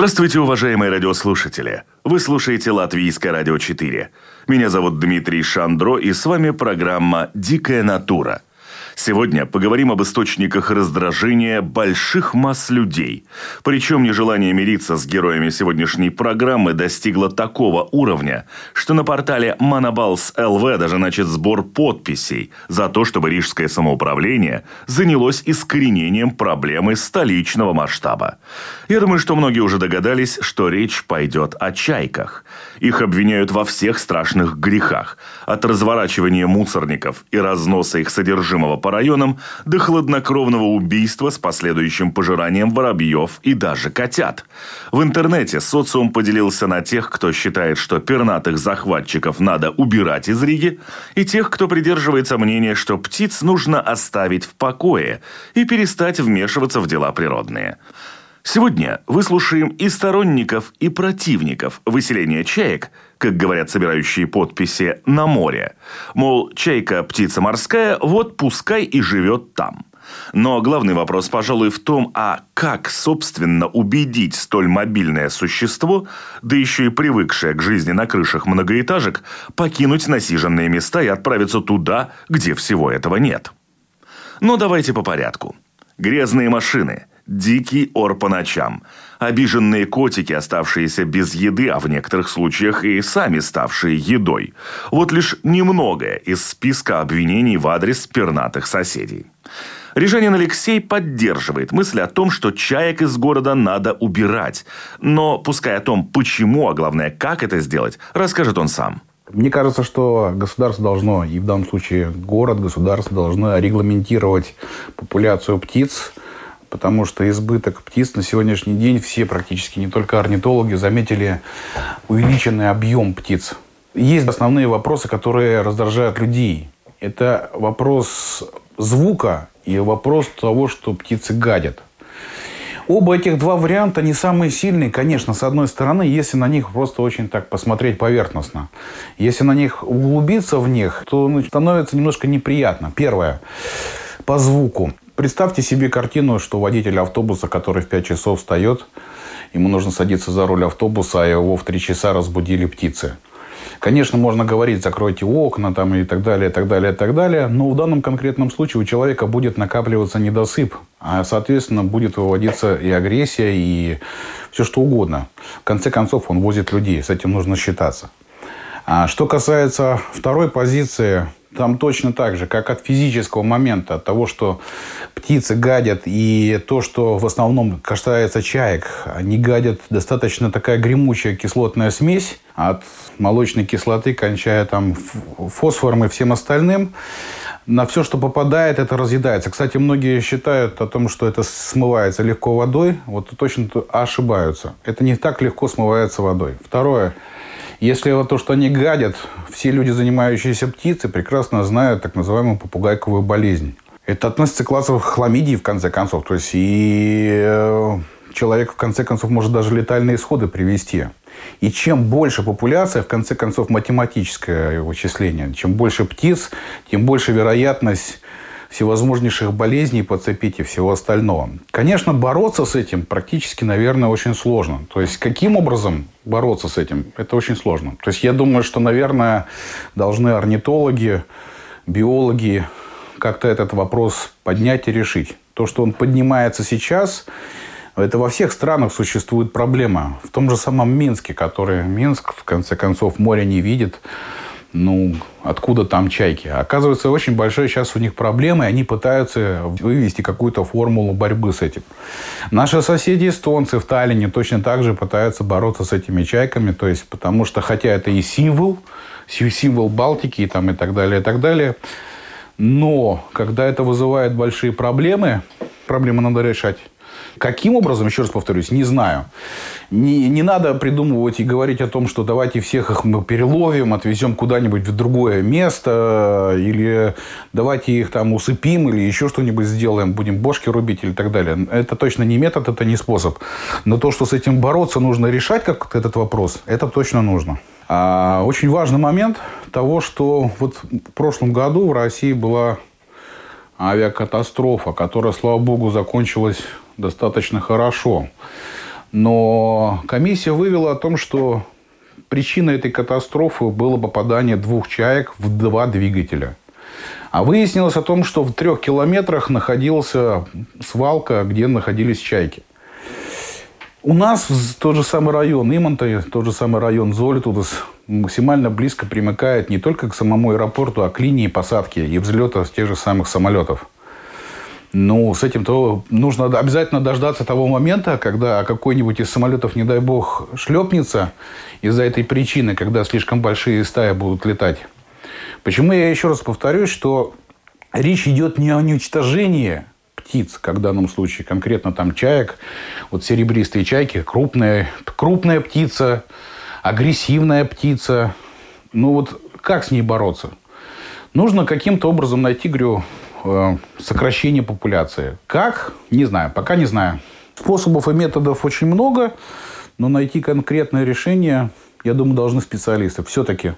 Здравствуйте, уважаемые радиослушатели! Вы слушаете Латвийское радио 4. Меня зовут Дмитрий Шандро, и с вами программа «Дикая натура». Сегодня поговорим об источниках раздражения больших масс людей. Причем нежелание мириться с героями сегодняшней программы достигло такого уровня, что на портале Monoballs LV даже начат сбор подписей за то, чтобы рижское самоуправление занялось искоренением проблемы столичного масштаба. Я думаю, что многие уже догадались, что речь пойдет о чайках. Их обвиняют во всех страшных грехах. От разворачивания мусорников и разноса их содержимого по районам до хладнокровного убийства с последующим пожиранием воробьев и даже котят. В интернете социум поделился на тех, кто считает, что пернатых захватчиков надо убирать из Риги, и тех, кто придерживается мнения, что птиц нужно оставить в покое и перестать вмешиваться в дела природные. Сегодня выслушаем и сторонников, и противников выселения чаек, как говорят собирающие подписи, на море. Мол, чайка – птица морская, вот пускай и живет там. Но главный вопрос, пожалуй, в том, а как, собственно, убедить столь мобильное существо, да еще и привыкшее к жизни на крышах многоэтажек, покинуть насиженные места и отправиться туда, где всего этого нет? Но давайте по порядку. Грязные машины – Дикий ор по ночам. Обиженные котики, оставшиеся без еды, а в некоторых случаях и сами ставшие едой. Вот лишь немногое из списка обвинений в адрес пернатых соседей. Рижанин Алексей поддерживает мысль о том, что чаек из города надо убирать. Но пускай о том, почему, а главное, как это сделать, расскажет он сам. Мне кажется, что государство должно, и в данном случае город, государство должно регламентировать популяцию птиц, потому что избыток птиц на сегодняшний день все практически, не только орнитологи, заметили увеличенный объем птиц. Есть основные вопросы, которые раздражают людей. Это вопрос звука и вопрос того, что птицы гадят. Оба этих два варианта не самые сильные, конечно, с одной стороны, если на них просто очень так посмотреть поверхностно. Если на них углубиться в них, то ну, становится немножко неприятно. Первое. По звуку. Представьте себе картину, что водитель автобуса, который в 5 часов встает, ему нужно садиться за руль автобуса, а его в 3 часа разбудили птицы. Конечно, можно говорить, закройте окна там, и так далее, и так далее, и так далее. Но в данном конкретном случае у человека будет накапливаться недосып. А, соответственно, будет выводиться и агрессия, и все что угодно. В конце концов, он возит людей. С этим нужно считаться. А что касается второй позиции, там точно так же, как от физического момента, от того, что птицы гадят, и то, что в основном касается чаек, они гадят достаточно такая гремучая кислотная смесь, от молочной кислоты, кончая там фосфором и всем остальным, на все, что попадает, это разъедается. Кстати, многие считают о том, что это смывается легко водой. Вот точно ошибаются. Это не так легко смывается водой. Второе. Если вот то, что они гадят, все люди, занимающиеся птицей, прекрасно знают так называемую попугайковую болезнь. Это относится к классу хламидии, в конце концов. То есть и э, человек, в конце концов, может даже летальные исходы привести. И чем больше популяция, в конце концов, математическое вычисление, чем больше птиц, тем больше вероятность всевозможнейших болезней подцепить и всего остального. Конечно, бороться с этим практически, наверное, очень сложно. То есть, каким образом бороться с этим, это очень сложно. То есть, я думаю, что, наверное, должны орнитологи, биологи как-то этот вопрос поднять и решить. То, что он поднимается сейчас, это во всех странах существует проблема. В том же самом Минске, который Минск, в конце концов, море не видит, ну, откуда там чайки. Оказывается, очень большая сейчас у них проблема, и они пытаются вывести какую-то формулу борьбы с этим. Наши соседи эстонцы в Таллине точно так же пытаются бороться с этими чайками, то есть, потому что, хотя это и символ, символ Балтики и, там, и так далее, и так далее, но когда это вызывает большие проблемы, проблемы надо решать, Каким образом, еще раз повторюсь, не знаю. Не, не надо придумывать и говорить о том, что давайте всех их мы переловим, отвезем куда-нибудь в другое место, или давайте их там усыпим, или еще что-нибудь сделаем, будем бошки рубить или так далее. Это точно не метод, это не способ. Но то, что с этим бороться, нужно решать как этот вопрос, это точно нужно. А очень важный момент того, что вот в прошлом году в России была авиакатастрофа, которая, слава богу, закончилась достаточно хорошо. Но комиссия вывела о том, что причиной этой катастрофы было попадание двух чаек в два двигателя. А выяснилось о том, что в трех километрах находился свалка, где находились чайки. У нас тот же самый район Имонта, тот же самый район Золитудас максимально близко примыкает не только к самому аэропорту, а к линии посадки и взлета тех же самых самолетов. Ну, с этим-то нужно обязательно дождаться того момента, когда какой-нибудь из самолетов, не дай бог, шлепнется из-за этой причины, когда слишком большие стаи будут летать. Почему я еще раз повторюсь, что речь идет не о уничтожении птиц, как в данном случае, конкретно там чаек, вот серебристые чайки, крупная, крупная птица, агрессивная птица. Ну вот как с ней бороться? Нужно каким-то образом найти, говорю, э, сокращение популяции. Как? Не знаю, пока не знаю. Способов и методов очень много, но найти конкретное решение, я думаю, должны специалисты. Все-таки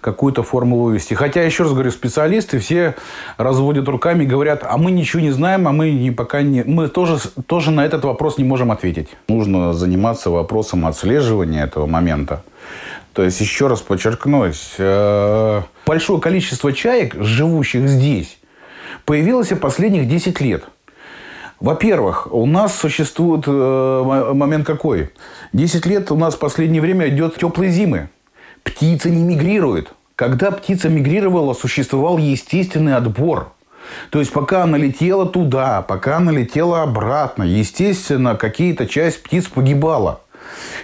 какую-то формулу вывести. Хотя, еще раз говорю, специалисты все разводят руками и говорят, а мы ничего не знаем, а мы не, пока не... Мы тоже, тоже на этот вопрос не можем ответить. Нужно заниматься вопросом отслеживания этого момента. То есть, еще раз подчеркнусь, э, большое количество чаек, живущих здесь, появилось в последних 10 лет. Во-первых, у нас существует э, момент какой? 10 лет у нас в последнее время идет теплые зимы. Птица не мигрирует. Когда птица мигрировала, существовал естественный отбор. То есть, пока она летела туда, пока она летела обратно, естественно, какие-то часть птиц погибала.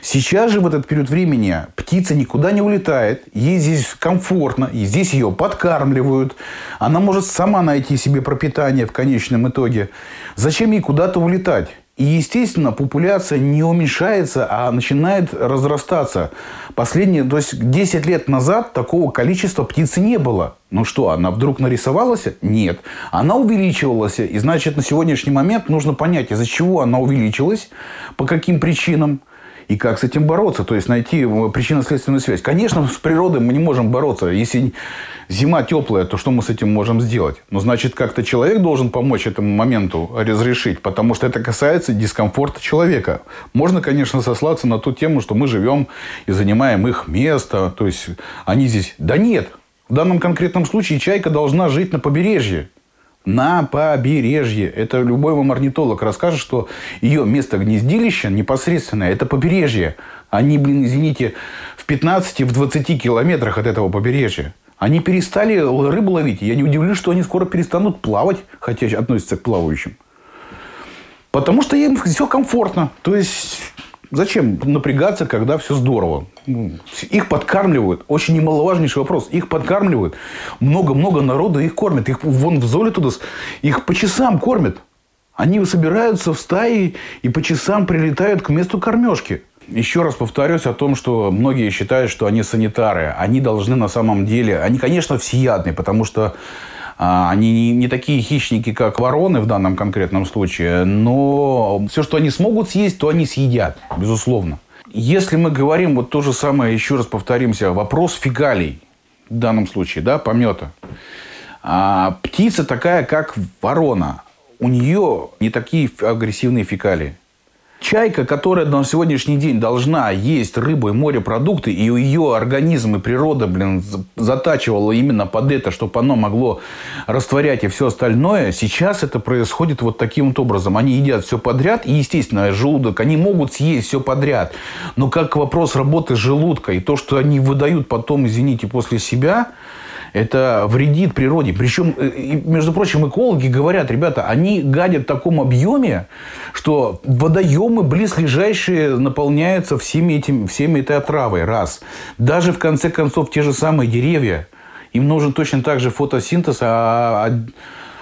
Сейчас же в этот период времени птица никуда не улетает, ей здесь комфортно, и здесь ее подкармливают. Она может сама найти себе пропитание в конечном итоге. Зачем ей куда-то улетать? И, естественно, популяция не уменьшается, а начинает разрастаться. Последние, то есть 10 лет назад такого количества птицы не было. Ну что, она вдруг нарисовалась? Нет. Она увеличивалась. И значит, на сегодняшний момент нужно понять, из-за чего она увеличилась, по каким причинам и как с этим бороться. То есть найти э, причинно-следственную связь. Конечно, с природой мы не можем бороться. Если зима теплая, то что мы с этим можем сделать? Ну, значит, как-то человек должен помочь этому моменту разрешить, потому что это касается дискомфорта человека. Можно, конечно, сослаться на ту тему, что мы живем и занимаем их место. То есть они здесь... Да нет. В данном конкретном случае чайка должна жить на побережье на побережье. Это любой вам орнитолог расскажет, что ее место гнездилища непосредственно это побережье. Они, блин, извините, в 15-20 в 20 километрах от этого побережья. Они перестали рыбу ловить. Я не удивлюсь, что они скоро перестанут плавать, хотя относятся к плавающим. Потому что им все комфортно. То есть Зачем напрягаться, когда все здорово? Ну, их подкармливают. Очень немаловажнейший вопрос. Их подкармливают. Много-много народа их кормят. Их вон в Золе туда, их по часам кормят. Они собираются в стаи и по часам прилетают к месту кормежки. Еще раз повторюсь о том, что многие считают, что они санитары. Они должны на самом деле... Они, конечно, всеядные, потому что они не такие хищники, как вороны в данном конкретном случае, но все, что они смогут съесть, то они съедят, безусловно. Если мы говорим вот то же самое, еще раз повторимся, вопрос фекалий в данном случае, да, помета. А, птица такая, как ворона. У нее не такие агрессивные фекалии. Чайка, которая на сегодняшний день должна есть рыбу и морепродукты, и ее организм и природа, блин, затачивала именно под это, чтобы оно могло растворять и все остальное, сейчас это происходит вот таким вот образом. Они едят все подряд, и, естественно, желудок, они могут съесть все подряд. Но как вопрос работы желудка и то, что они выдают потом, извините, после себя – это вредит природе. Причем, э, между прочим, экологи говорят, ребята, они гадят в таком объеме, что водоемы близлежащие наполняются всеми, этим, всеми этой отравой. Раз. Даже, в конце концов, те же самые деревья. Им нужен точно так же фотосинтез, а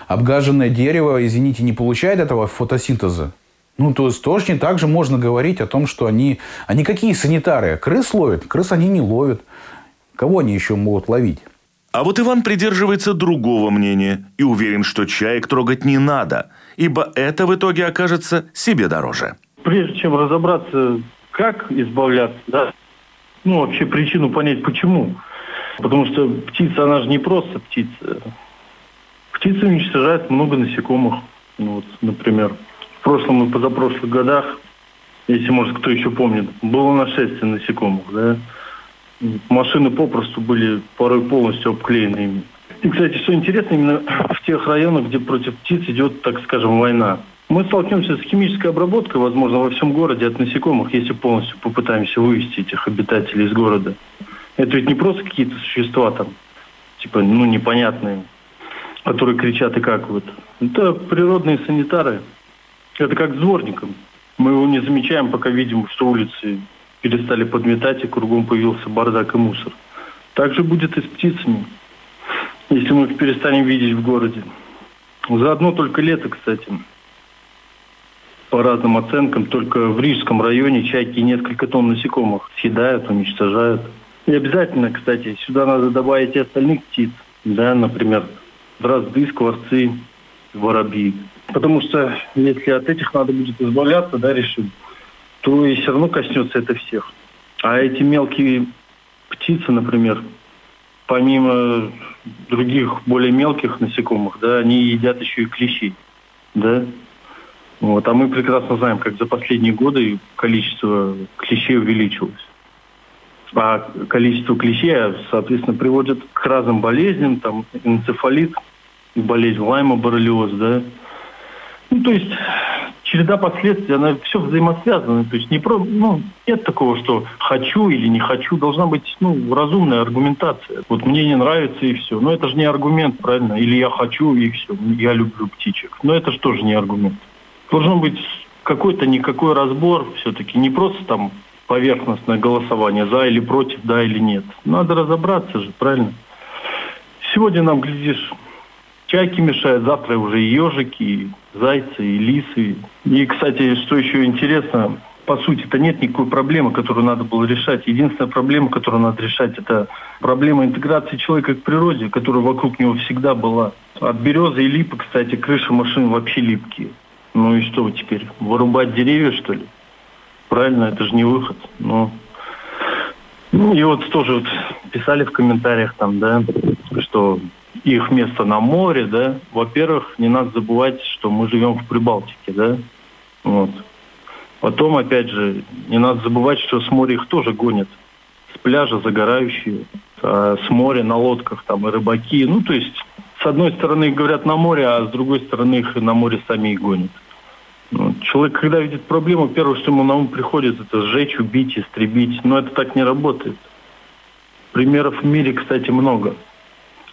обгаженное дерево, извините, не получает этого фотосинтеза. Ну, то есть точно так же можно говорить о том, что они... Они какие санитары? Крыс ловят? Крыс они не ловят. Кого они еще могут ловить? А вот Иван придерживается другого мнения и уверен, что чаек трогать не надо, ибо это в итоге окажется себе дороже. Прежде чем разобраться, как избавляться, да, ну, вообще причину понять, почему. Потому что птица, она же не просто птица. Птица уничтожает много насекомых. Ну, вот, например, в прошлом и позапрошлых годах, если, может, кто еще помнит, было нашествие насекомых, да. Машины попросту были порой полностью обклеены ими. И, кстати, что интересно, именно в тех районах, где против птиц идет, так скажем, война. Мы столкнемся с химической обработкой, возможно, во всем городе от насекомых, если полностью попытаемся вывести этих обитателей из города. Это ведь не просто какие-то существа там, типа, ну, непонятные, которые кричат и как вот. Это природные санитары. Это как с дворником. Мы его не замечаем, пока видим, что улицы перестали подметать, и кругом появился бардак и мусор. Так же будет и с птицами, если мы их перестанем видеть в городе. За одно только лето, кстати, по разным оценкам, только в Рижском районе чайки несколько тонн насекомых съедают, уничтожают. И обязательно, кстати, сюда надо добавить и остальных птиц, да, например, дрозды, скворцы, воробьи. Потому что если от этих надо будет избавляться, да, решим, то и все равно коснется это всех. А эти мелкие птицы, например, помимо других более мелких насекомых, да, они едят еще и клещей, да, вот. А мы прекрасно знаем, как за последние годы количество клещей увеличилось. А количество клещей, соответственно, приводит к разным болезням, там энцефалит, болезнь Лайма, боррелиоз, да. Ну, то есть череда последствий, она все взаимосвязано. То есть не про, ну, нет такого, что хочу или не хочу. Должна быть ну, разумная аргументация. Вот мне не нравится и все. Но это же не аргумент, правильно? Или я хочу и все. Я люблю птичек. Но это же тоже не аргумент должен быть какой-то никакой разбор все-таки, не просто там поверхностное голосование, за или против, да или нет. Надо разобраться же, правильно? Сегодня нам, глядишь, чайки мешают, завтра уже и ежики, и зайцы, и лисы. И, кстати, что еще интересно, по сути, это нет никакой проблемы, которую надо было решать. Единственная проблема, которую надо решать, это проблема интеграции человека к природе, которая вокруг него всегда была. От березы и липы, кстати, крыши машин вообще липкие. Ну и что теперь? Вырубать деревья, что ли? Правильно, это же не выход. Ну, ну и вот тоже вот писали в комментариях там, да, что их место на море, да. Во-первых, не надо забывать, что мы живем в Прибалтике, да. Вот. Потом, опять же, не надо забывать, что с моря их тоже гонят. С пляжа загорающие, а с моря на лодках там и рыбаки. Ну, то есть, с одной стороны говорят на море, а с другой стороны их на море сами и гонят. Ну, человек, когда видит проблему, первое, что ему на ум приходит, это сжечь, убить, истребить. Но это так не работает. Примеров в мире, кстати, много.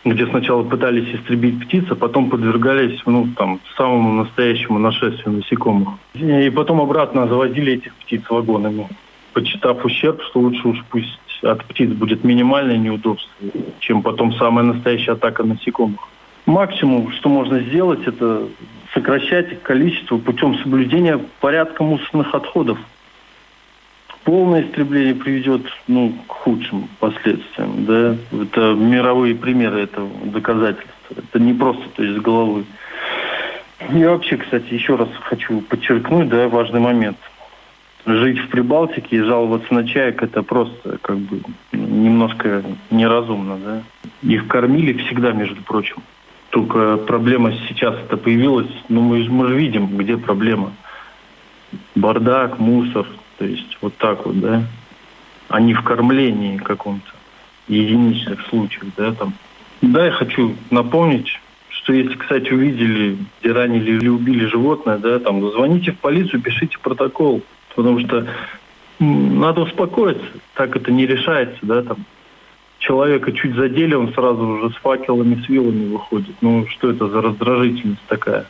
Где сначала пытались истребить птиц, а потом подвергались ну, там, самому настоящему нашествию насекомых. И потом обратно заводили этих птиц вагонами, почитав ущерб, что лучше уж пусть от птиц будет минимальное неудобство, чем потом самая настоящая атака насекомых. Максимум, что можно сделать, это сокращать количество путем соблюдения порядка мусорных отходов. Полное истребление приведет ну, к худшим последствиям. Да? Это мировые примеры этого доказательства. Это не просто то есть, с головы. И вообще, кстати, еще раз хочу подчеркнуть да, важный момент. Жить в Прибалтике и жаловаться на чаек это просто как бы немножко неразумно. Да? Их кормили всегда, между прочим. Только проблема сейчас это появилась, ну мы, мы же видим, где проблема. Бардак, мусор, то есть вот так вот, да, а не в кормлении каком-то, единичных случаях, да, там. Да, я хочу напомнить, что если, кстати, увидели, где ранили или убили животное, да, там, звоните в полицию, пишите протокол, потому что надо успокоиться, так это не решается, да, там, человека чуть задели, он сразу уже с факелами, с вилами выходит. Ну, что это за раздражительность такая?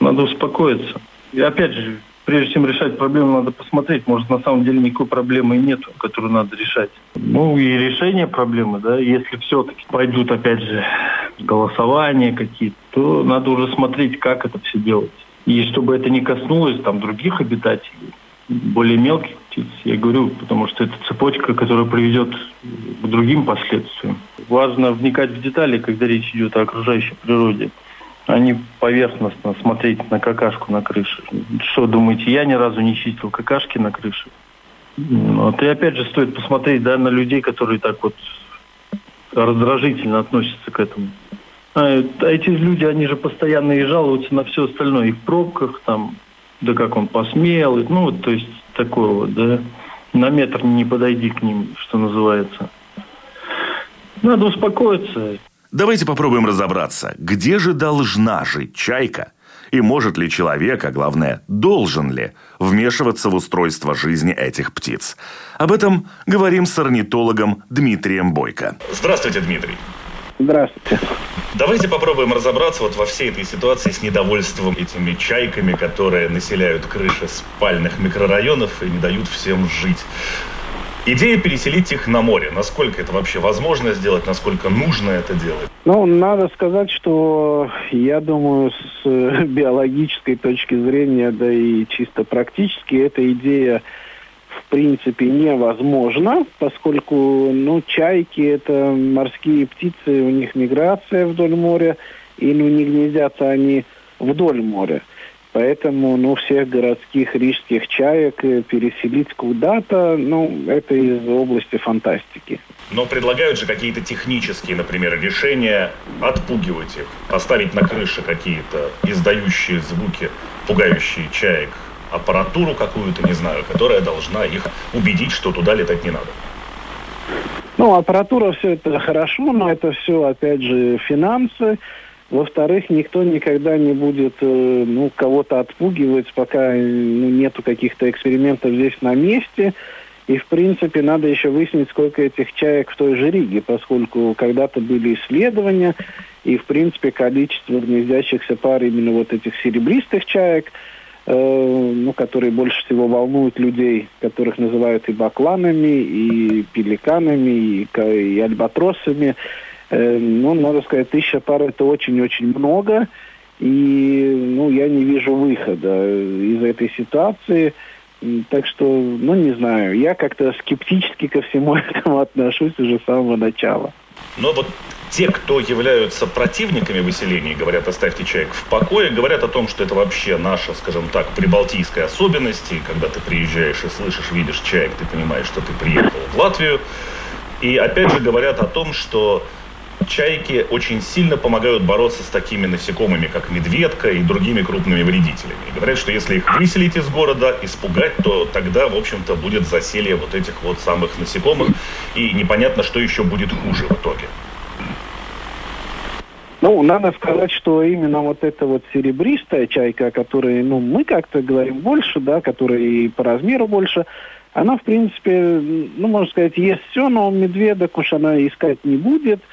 Надо успокоиться. И опять же, прежде чем решать проблему, надо посмотреть, может, на самом деле никакой проблемы и нет, которую надо решать. Ну, и решение проблемы, да, если все-таки пойдут, опять же, голосования какие-то, то надо уже смотреть, как это все делать. И чтобы это не коснулось там других обитателей, более мелких птиц, я говорю, потому что это цепочка, которая приведет к другим последствиям. Важно вникать в детали, когда речь идет о окружающей природе а не поверхностно смотреть на какашку на крыше. Что, думаете, я ни разу не чистил какашки на крыше? Вот. И опять же стоит посмотреть да, на людей, которые так вот раздражительно относятся к этому. А, а эти люди, они же постоянно и жалуются на все остальное. И в пробках, там, да как он посмел, ну, вот, то есть такое вот, да. На метр не подойди к ним, что называется. Надо успокоиться. Давайте попробуем разобраться, где же должна жить чайка? И может ли человек, а главное, должен ли вмешиваться в устройство жизни этих птиц? Об этом говорим с орнитологом Дмитрием Бойко. Здравствуйте, Дмитрий. Здравствуйте. Давайте попробуем разобраться вот во всей этой ситуации с недовольством этими чайками, которые населяют крыши спальных микрорайонов и не дают всем жить. Идея переселить их на море. Насколько это вообще возможно сделать, насколько нужно это делать? Ну, надо сказать, что я думаю, с э, биологической точки зрения, да и чисто практически, эта идея в принципе невозможна, поскольку, ну, чайки это морские птицы, у них миграция вдоль моря, и ну, не гнездятся они вдоль моря. Поэтому, ну, всех городских рижских чаек э, переселить куда-то, ну, это из области фантастики. Но предлагают же какие-то технические, например, решения отпугивать их, поставить на крыше какие-то издающие звуки, пугающие чаек, аппаратуру какую-то, не знаю, которая должна их убедить, что туда летать не надо. Ну, аппаратура все это хорошо, но это все, опять же, финансы. Во-вторых, никто никогда не будет э, ну, кого-то отпугивать, пока ну, нету каких-то экспериментов здесь на месте. И, в принципе, надо еще выяснить, сколько этих чаек в той же Риге, поскольку когда-то были исследования, и, в принципе, количество гнездящихся пар именно вот этих серебристых чаек, э, ну, которые больше всего волнуют людей, которых называют и бакланами, и пеликанами, и, и альбатросами, Э, ну, надо сказать, тысяча пар это очень-очень много. И ну, я не вижу выхода из этой ситуации. Так что, ну, не знаю, я как-то скептически ко всему этому отношусь уже с самого начала. Но вот те, кто являются противниками выселения, говорят, оставьте человек в покое, говорят о том, что это вообще наша, скажем так, прибалтийская особенность. И когда ты приезжаешь и слышишь, видишь человек, ты понимаешь, что ты приехал в Латвию. И опять же говорят о том, что чайки очень сильно помогают бороться с такими насекомыми, как медведка и другими крупными вредителями. И говорят, что если их выселить из города, испугать, то тогда, в общем-то, будет заселье вот этих вот самых насекомых, и непонятно, что еще будет хуже в итоге. Ну, надо сказать, что именно вот эта вот серебристая чайка, о которой, ну, мы как-то говорим больше, да, которая и по размеру больше, она, в принципе, ну, можно сказать, есть все, но медведок уж она искать не будет –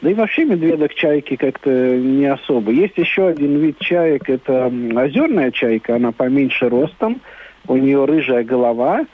да и вообще медведок чайки как-то не особо. Есть еще один вид чаек, это озерная чайка, она поменьше ростом, у нее рыжая голова,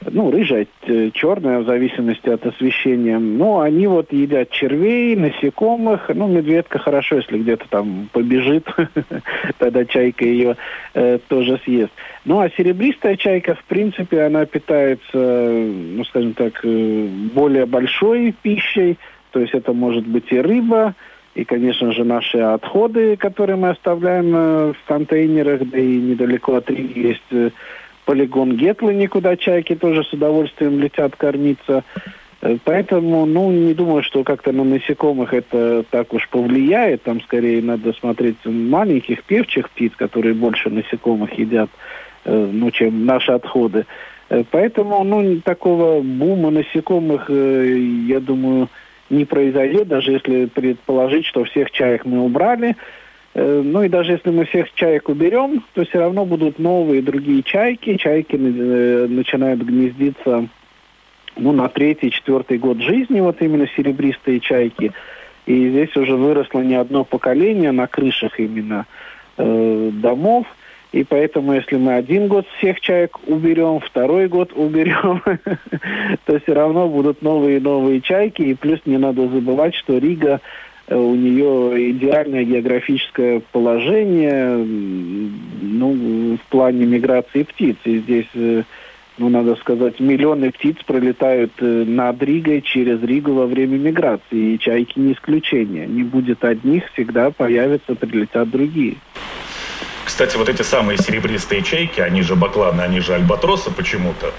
ну, рыжая, черная, в зависимости от освещения. Но они вот едят червей, насекомых. Ну, медведка хорошо, если где-то там побежит, тогда чайка ее э, тоже съест. Ну, а серебристая чайка, в принципе, она питается, ну, скажем так, э, более большой пищей, то есть это может быть и рыба, и, конечно же, наши отходы, которые мы оставляем э, в контейнерах, да и недалеко от Риги есть э, полигон Гетлы, куда чайки тоже с удовольствием летят кормиться. Э, поэтому, ну, не думаю, что как-то на насекомых это так уж повлияет. Там скорее надо смотреть маленьких певчих птиц, которые больше насекомых едят, ну, чем наши отходы. Поэтому, ну, такого бума насекомых, я думаю, не произойдет, даже если предположить, что всех чаек мы убрали. Э, ну и даже если мы всех чаек уберем, то все равно будут новые другие чайки. Чайки э, начинают гнездиться ну, на третий, четвертый год жизни, вот именно серебристые чайки. И здесь уже выросло не одно поколение на крышах именно э, домов. И поэтому, если мы один год всех чаек уберем, второй год уберем, то все равно будут новые и новые чайки. И плюс не надо забывать, что Рига у нее идеальное географическое положение ну, в плане миграции птиц. И здесь, э, ну, надо сказать, миллионы птиц пролетают э, над Ригой, через Ригу во время миграции. И чайки не исключение. Не будет одних, всегда появятся, прилетят другие. Кстати, вот эти самые серебристые чайки, они же бакланы, они же альбатросы почему-то,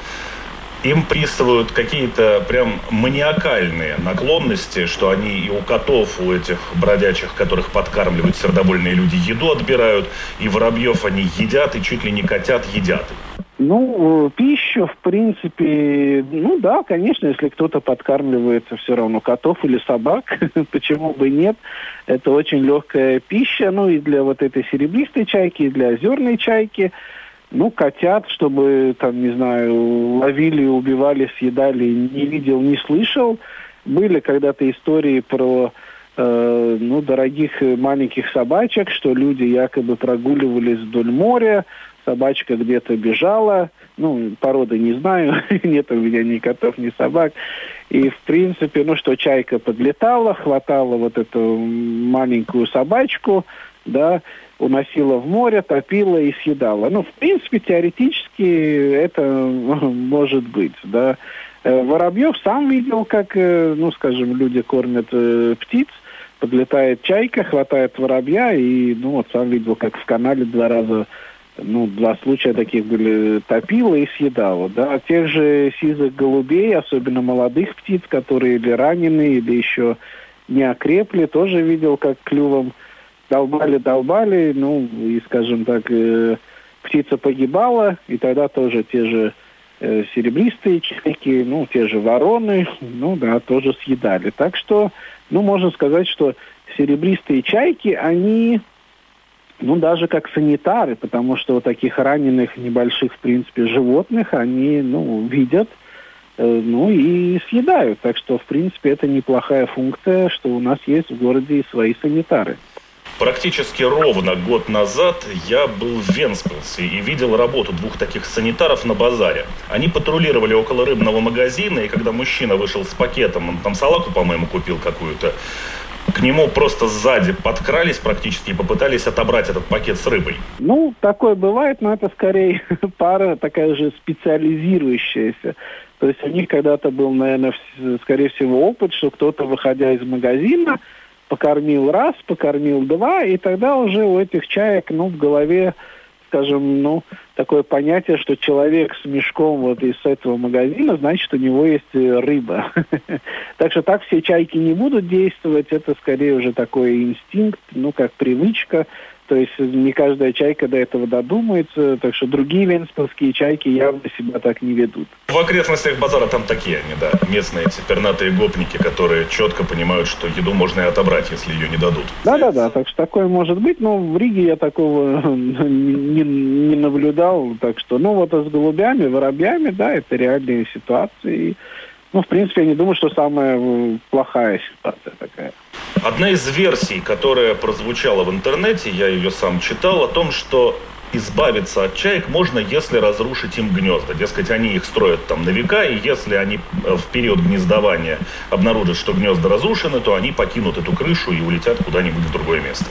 им присваивают какие-то прям маниакальные наклонности, что они и у котов, у этих бродячих, которых подкармливают сердобольные люди, еду отбирают, и воробьев они едят, и чуть ли не котят едят. Ну, пищу, в принципе, ну да, конечно, если кто-то подкармливается все равно котов или собак, почему бы нет. Это очень легкая пища, ну и для вот этой серебристой чайки, и для озерной чайки – ну, котят, чтобы, там, не знаю, ловили, убивали, съедали, не видел, не слышал. Были когда-то истории про, э, ну, дорогих маленьких собачек, что люди якобы прогуливались вдоль моря, собачка где-то бежала, ну, породы не знаю, нет у меня ни котов, ни собак. И, в принципе, ну, что чайка подлетала, хватала вот эту маленькую собачку, да, уносила в море, топила и съедала. Ну, в принципе, теоретически это может быть, да. Э, Воробьев сам видел, как, э, ну, скажем, люди кормят э, птиц, подлетает чайка, хватает воробья, и, ну, вот сам видел, как в канале два раза, ну, два случая таких были, топила и съедала, да. Тех же сизых голубей, особенно молодых птиц, которые или ранены, или еще не окрепли, тоже видел, как клювом долбали, долбали, ну, и, скажем так, э, птица погибала, и тогда тоже те же э, серебристые чайки, ну, те же вороны, ну, да, тоже съедали. Так что, ну, можно сказать, что серебристые чайки, они, ну, даже как санитары, потому что вот таких раненых небольших, в принципе, животных, они, ну, видят, э, ну, и съедают. Так что, в принципе, это неплохая функция, что у нас есть в городе свои санитары. Практически ровно год назад я был в Венспилсе и видел работу двух таких санитаров на базаре. Они патрулировали около рыбного магазина, и когда мужчина вышел с пакетом, он там салаку, по-моему, купил какую-то, к нему просто сзади подкрались практически и попытались отобрать этот пакет с рыбой. Ну, такое бывает, но это скорее пара такая же специализирующаяся. То есть у них когда-то был, наверное, скорее всего, опыт, что кто-то, выходя из магазина, покормил раз, покормил два, и тогда уже у этих чаек, ну, в голове, скажем, ну, такое понятие, что человек с мешком вот из этого магазина, значит, у него есть э, рыба. Так что так все чайки не будут действовать, это скорее уже такой инстинкт, ну, как привычка, то есть не каждая чайка до этого додумается, так что другие венспилские чайки явно себя так не ведут. В окрестностях базара там такие они, да, местные эти пернатые гопники, которые четко понимают, что еду можно и отобрать, если ее не дадут. Да-да-да, так что такое может быть, но в Риге я такого не, не наблюдал, так что, ну вот а с голубями, воробьями, да, это реальные ситуации. Ну, в принципе, я не думаю, что самая э, плохая ситуация такая. Одна из версий, которая прозвучала в интернете, я ее сам читал, о том, что избавиться от чаек можно, если разрушить им гнезда. Дескать, они их строят там на века, и если они э, в период гнездования обнаружат, что гнезда разрушены, то они покинут эту крышу и улетят куда-нибудь в другое место.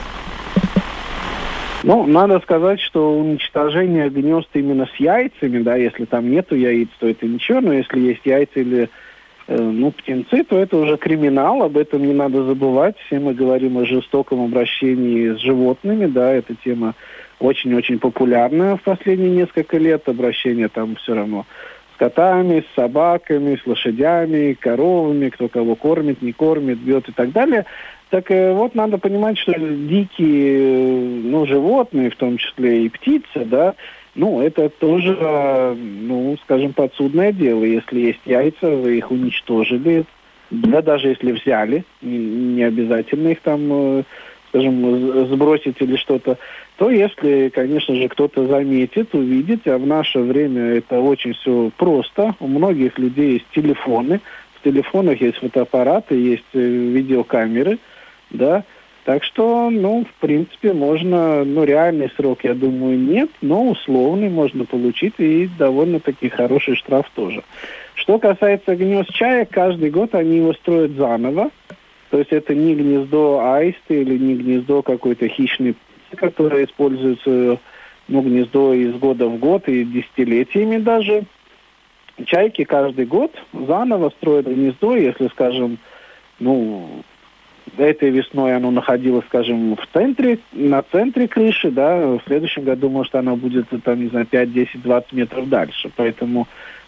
Ну, надо сказать, что уничтожение гнезд именно с яйцами, да, если там нету яиц, то это ничего, но если есть яйца или ну, птенцы, то это уже криминал, об этом не надо забывать. Все мы говорим о жестоком обращении с животными, да, эта тема очень-очень популярная в последние несколько лет, обращение там все равно с котами, с собаками, с лошадями, коровами, кто кого кормит, не кормит, бьет и так далее. Так э, вот, надо понимать, что дикие э, ну, животные, в том числе и птицы, да, ну, это тоже, ну, скажем, подсудное дело. Если есть яйца, вы их уничтожили, да, даже если взяли, не, не обязательно их там, э, скажем, сбросить или что-то, то если, конечно же, кто-то заметит, увидит, а в наше время это очень все просто, у многих людей есть телефоны, в телефонах есть фотоаппараты, есть э, видеокамеры, да, так что, ну, в принципе, можно, ну, реальный срок, я думаю, нет, но условный можно получить и довольно-таки хороший штраф тоже. Что касается гнезд чая, каждый год они его строят заново, То есть это не гнездо аиста или не гнездо какой-то хищной которое используется ну, гнездо из года в год и десятилетиями даже. Чайки каждый год заново строят гнездо, если, скажем, ну, этой весной оно находилось, скажем, в центре, на центре крыши, да, в следующем году, может, оно будет, там, не знаю, 5, 10, 20 метров дальше. Поэтому,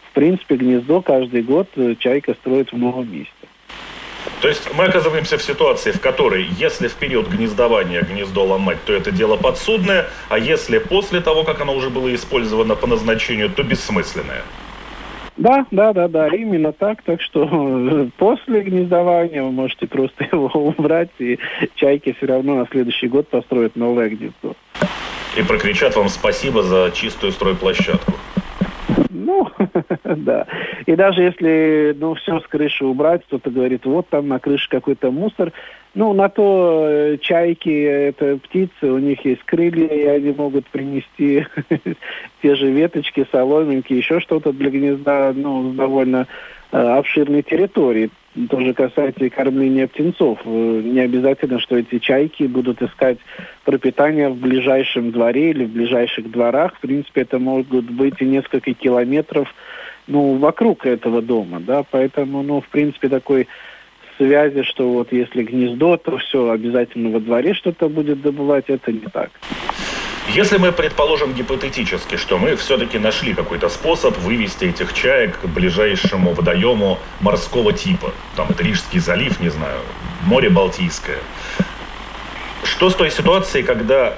в принципе, гнездо каждый год э, чайка строит в новом месте. То есть мы оказываемся в ситуации, в которой, если в период гнездования гнездо ломать, то это дело подсудное, а если после того, как оно уже было использовано по назначению, то бессмысленное. Да, да, да, да, именно так. Так что э, после гнездования вы можете просто его убрать, и чайки все равно на следующий год построят новое гнездо. И прокричат вам спасибо за чистую стройплощадку. Ну, да. И даже если, ну, все с крыши убрать, кто-то говорит, вот там на крыше какой-то мусор, ну, на то э, чайки, это птицы, у них есть крылья, и они могут принести те же веточки, соломинки, еще что-то для гнезда, ну, довольно э, обширной территории. Тоже касается и кормления птенцов. Э, не обязательно, что эти чайки будут искать пропитание в ближайшем дворе или в ближайших дворах. В принципе, это могут быть и несколько километров ну, вокруг этого дома, да, поэтому, ну, в принципе, такой связи, что вот если гнездо, то все, обязательно во дворе что-то будет добывать, это не так. Если мы предположим гипотетически, что мы все-таки нашли какой-то способ вывести этих чаек к ближайшему водоему морского типа, там это Рижский залив, не знаю, море Балтийское, что с той ситуацией, когда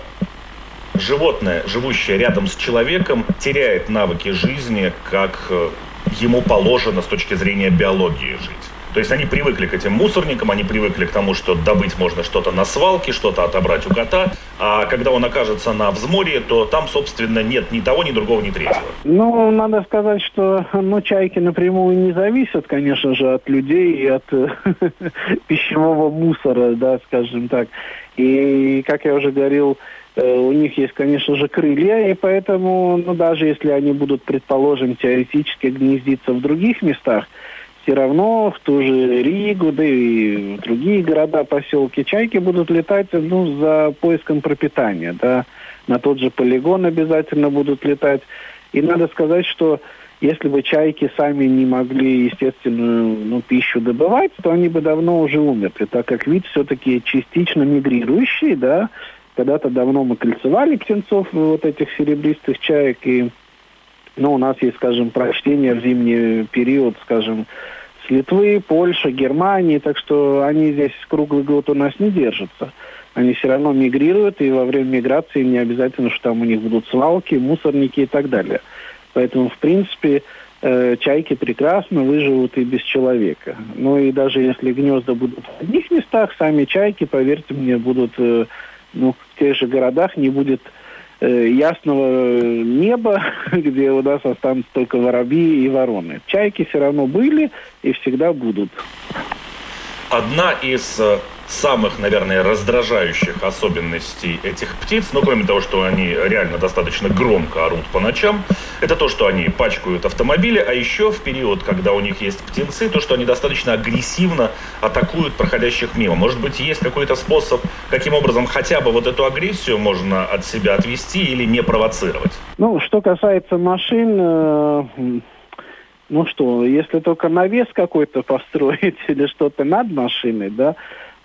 животное, живущее рядом с человеком, теряет навыки жизни, как э, ему положено с точки зрения биологии жить? То есть они привыкли к этим мусорникам, они привыкли к тому, что добыть можно что-то на свалке, что-то отобрать у кота, а когда он окажется на взморье, то там, собственно, нет ни того, ни другого, ни третьего. Ну, надо сказать, что ну, чайки напрямую не зависят, конечно же, от людей и от пищевого мусора, да, скажем так. И, как я уже говорил, э, у них есть, конечно же, крылья, и поэтому, ну, даже если они будут, предположим, теоретически гнездиться в других местах, все равно в ту же Ригу, да и в другие города, поселки, чайки будут летать ну, за поиском пропитания. Да. На тот же полигон обязательно будут летать. И надо сказать, что если бы чайки сами не могли естественную ну, пищу добывать, то они бы давно уже умерли, так как вид все-таки частично мигрирующий, да, когда-то давно мы кольцевали птенцов вот этих серебристых чаек, и ну, у нас есть, скажем, прочтение в зимний период, скажем, с Литвы, Польши, Германии, так что они здесь круглый год у нас не держатся. Они все равно мигрируют, и во время миграции не обязательно, что там у них будут свалки, мусорники и так далее. Поэтому, в принципе, э, чайки прекрасно выживут и без человека. Ну и даже если гнезда будут в одних местах, сами чайки, поверьте мне, будут э, ну, в тех же городах не будет ясного неба, где у нас останутся только воробьи и вороны. Чайки все равно были и всегда будут. Одна из э, самых, наверное, раздражающих особенностей этих птиц, ну, кроме того, что они реально достаточно громко орут по ночам, это то, что они пачкают автомобили, а еще в период, когда у них есть птенцы, то, что они достаточно агрессивно атакуют проходящих мимо. Может быть, есть какой-то способ, каким образом хотя бы вот эту агрессию можно от себя отвести или не провоцировать? Ну, что касается машин, э, ну что, если только навес какой-то построить или что-то над машиной, да,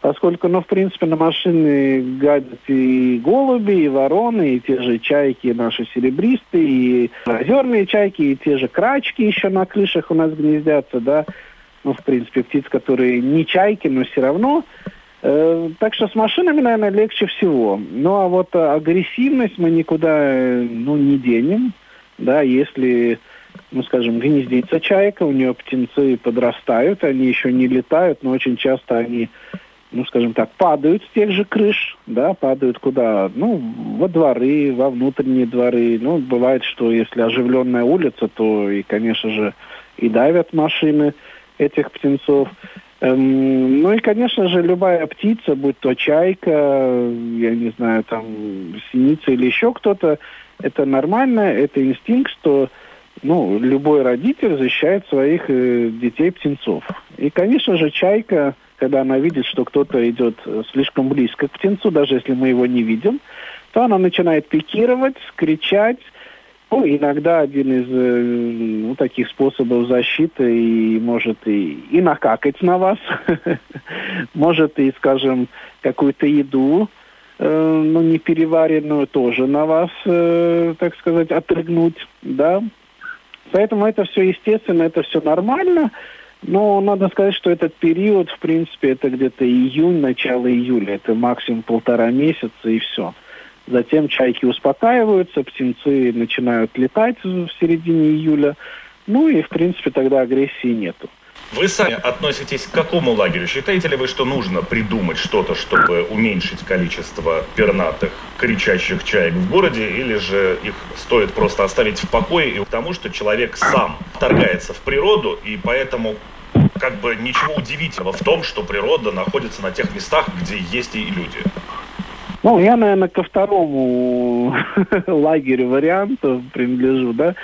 поскольку, ну, в принципе, на машины гадят и голуби, и вороны, и те же чайки наши серебристые, и озерные чайки, и те же крачки еще на крышах у нас гнездятся, да, ну, в принципе, птиц, которые не чайки, но все равно. Э, так что с машинами, наверное, легче всего. Ну, а вот агрессивность мы никуда, ну, не денем, да, если ну, скажем, гнездится чайка, у нее птенцы подрастают, они еще не летают, но очень часто они ну, скажем так, падают с тех же крыш, да, падают куда? Ну, во дворы, во внутренние дворы. Ну, бывает, что если оживленная улица, то и, конечно же, и давят машины этих птенцов. Эм, ну и, конечно же, любая птица, будь то чайка, я не знаю, там, синица или еще кто-то, это нормально, это инстинкт, что ну, любой родитель защищает своих э, детей-птенцов. И, конечно же, чайка, когда она видит, что кто-то идет э, слишком близко к птенцу, даже если мы его не видим, то она начинает пикировать, кричать. Ну, иногда один из э, ну, таких способов защиты и может и, и накакать на вас, может и, скажем, какую-то еду, э, ну, не переваренную, тоже на вас, э, так сказать, отрыгнуть, да. Поэтому это все естественно, это все нормально. Но надо сказать, что этот период, в принципе, это где-то июнь, начало июля. Это максимум полтора месяца и все. Затем чайки успокаиваются, птенцы начинают летать в середине июля. Ну и, в принципе, тогда агрессии нету. Вы сами относитесь к какому лагерю? Считаете ли вы, что нужно придумать что-то, чтобы уменьшить количество пернатых, кричащих чаек в городе, или же их стоит просто оставить в покое и потому, что человек сам торгается в природу, и поэтому как бы ничего удивительного в том, что природа находится на тех местах, где есть и люди? Ну, я, наверное, ко второму лагерю вариантов принадлежу, да.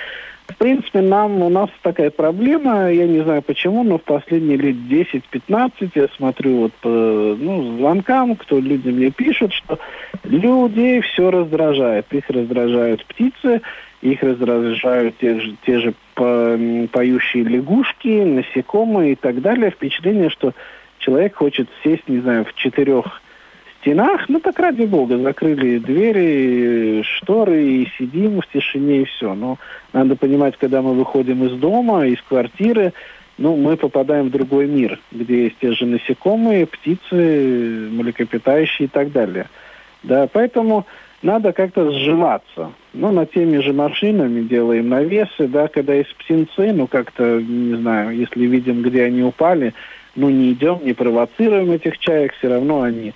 В принципе, нам, у нас такая проблема, я не знаю почему, но в последние лет 10-15 я смотрю вот по ну, звонкам, кто люди мне пишут, что людей все раздражает. Их раздражают птицы, их раздражают те же, те же по, поющие лягушки, насекомые и так далее. Впечатление, что человек хочет сесть, не знаю, в четырех стенах, ну так ради бога, закрыли двери, шторы и сидим в тишине и все. Но надо понимать, когда мы выходим из дома, из квартиры, ну, мы попадаем в другой мир, где есть те же насекомые, птицы, млекопитающие и так далее. Да, поэтому надо как-то сживаться. Ну, над теми же машинами делаем навесы, да, когда есть птенцы, ну, как-то, не знаю, если видим, где они упали, ну, не идем, не провоцируем этих чаек, все равно они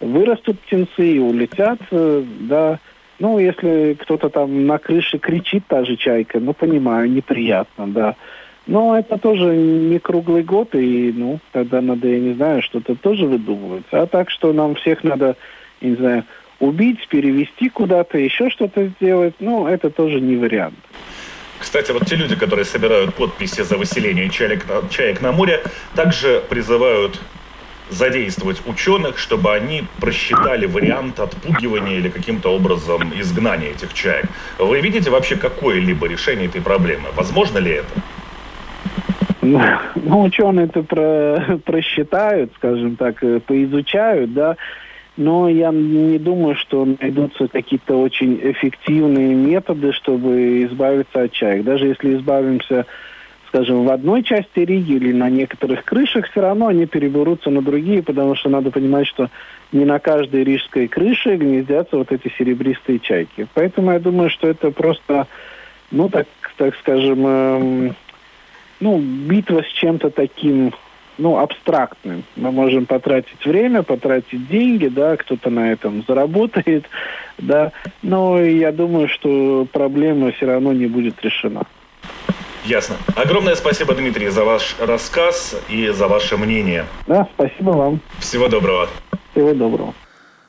вырастут птенцы и улетят, э, да. Ну, если кто-то там на крыше кричит, та же чайка, ну, понимаю, неприятно, да. Но это тоже не круглый год, и, ну, тогда надо, я не знаю, что-то тоже выдумывать. А так, что нам всех надо, не знаю, убить, перевести куда-то, еще что-то сделать, ну, это тоже не вариант. Кстати, вот те люди, которые собирают подписи за выселение чаек, чаек на море, также призывают задействовать ученых, чтобы они просчитали вариант отпугивания или каким-то образом изгнания этих чаек. Вы видите вообще какое-либо решение этой проблемы? Возможно ли это? Ну, ученые это про, просчитают, скажем так, э, поизучают, да, но я не думаю, что найдутся какие-то очень эффективные методы, чтобы избавиться от чаек. Даже если избавимся скажем, в одной части Риги или на некоторых крышах, все равно они переберутся на другие, потому что надо понимать, что не на каждой рижской крыше гнездятся вот эти серебристые чайки. Поэтому я думаю, что это просто, ну, так, так скажем, эм, ну, битва с чем-то таким, ну, абстрактным. Мы можем потратить время, потратить деньги, да, кто-то на этом заработает, да, но я думаю, что проблема все равно не будет решена. Ясно. Огромное спасибо, Дмитрий, за ваш рассказ и за ваше мнение. Да, спасибо вам. Всего доброго. Всего доброго.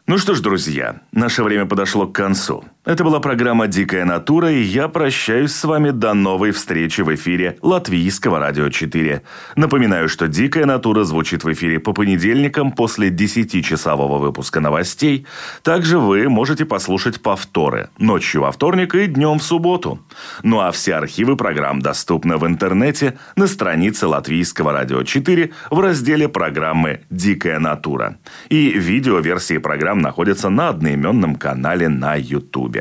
Ну что ж, друзья, наше время подошло к концу. Это была программа «Дикая натура», и я прощаюсь с вами до новой встречи в эфире Латвийского радио 4. Напоминаю, что «Дикая натура» звучит в эфире по понедельникам после 10-часового выпуска новостей. Также вы можете послушать повторы ночью во вторник и днем в субботу. Ну а все архивы программ доступны в интернете на странице Латвийского радио 4 в разделе программы «Дикая натура». И видеоверсии программ находятся на одноименном канале на Ютубе.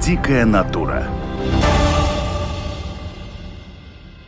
Дикая натура.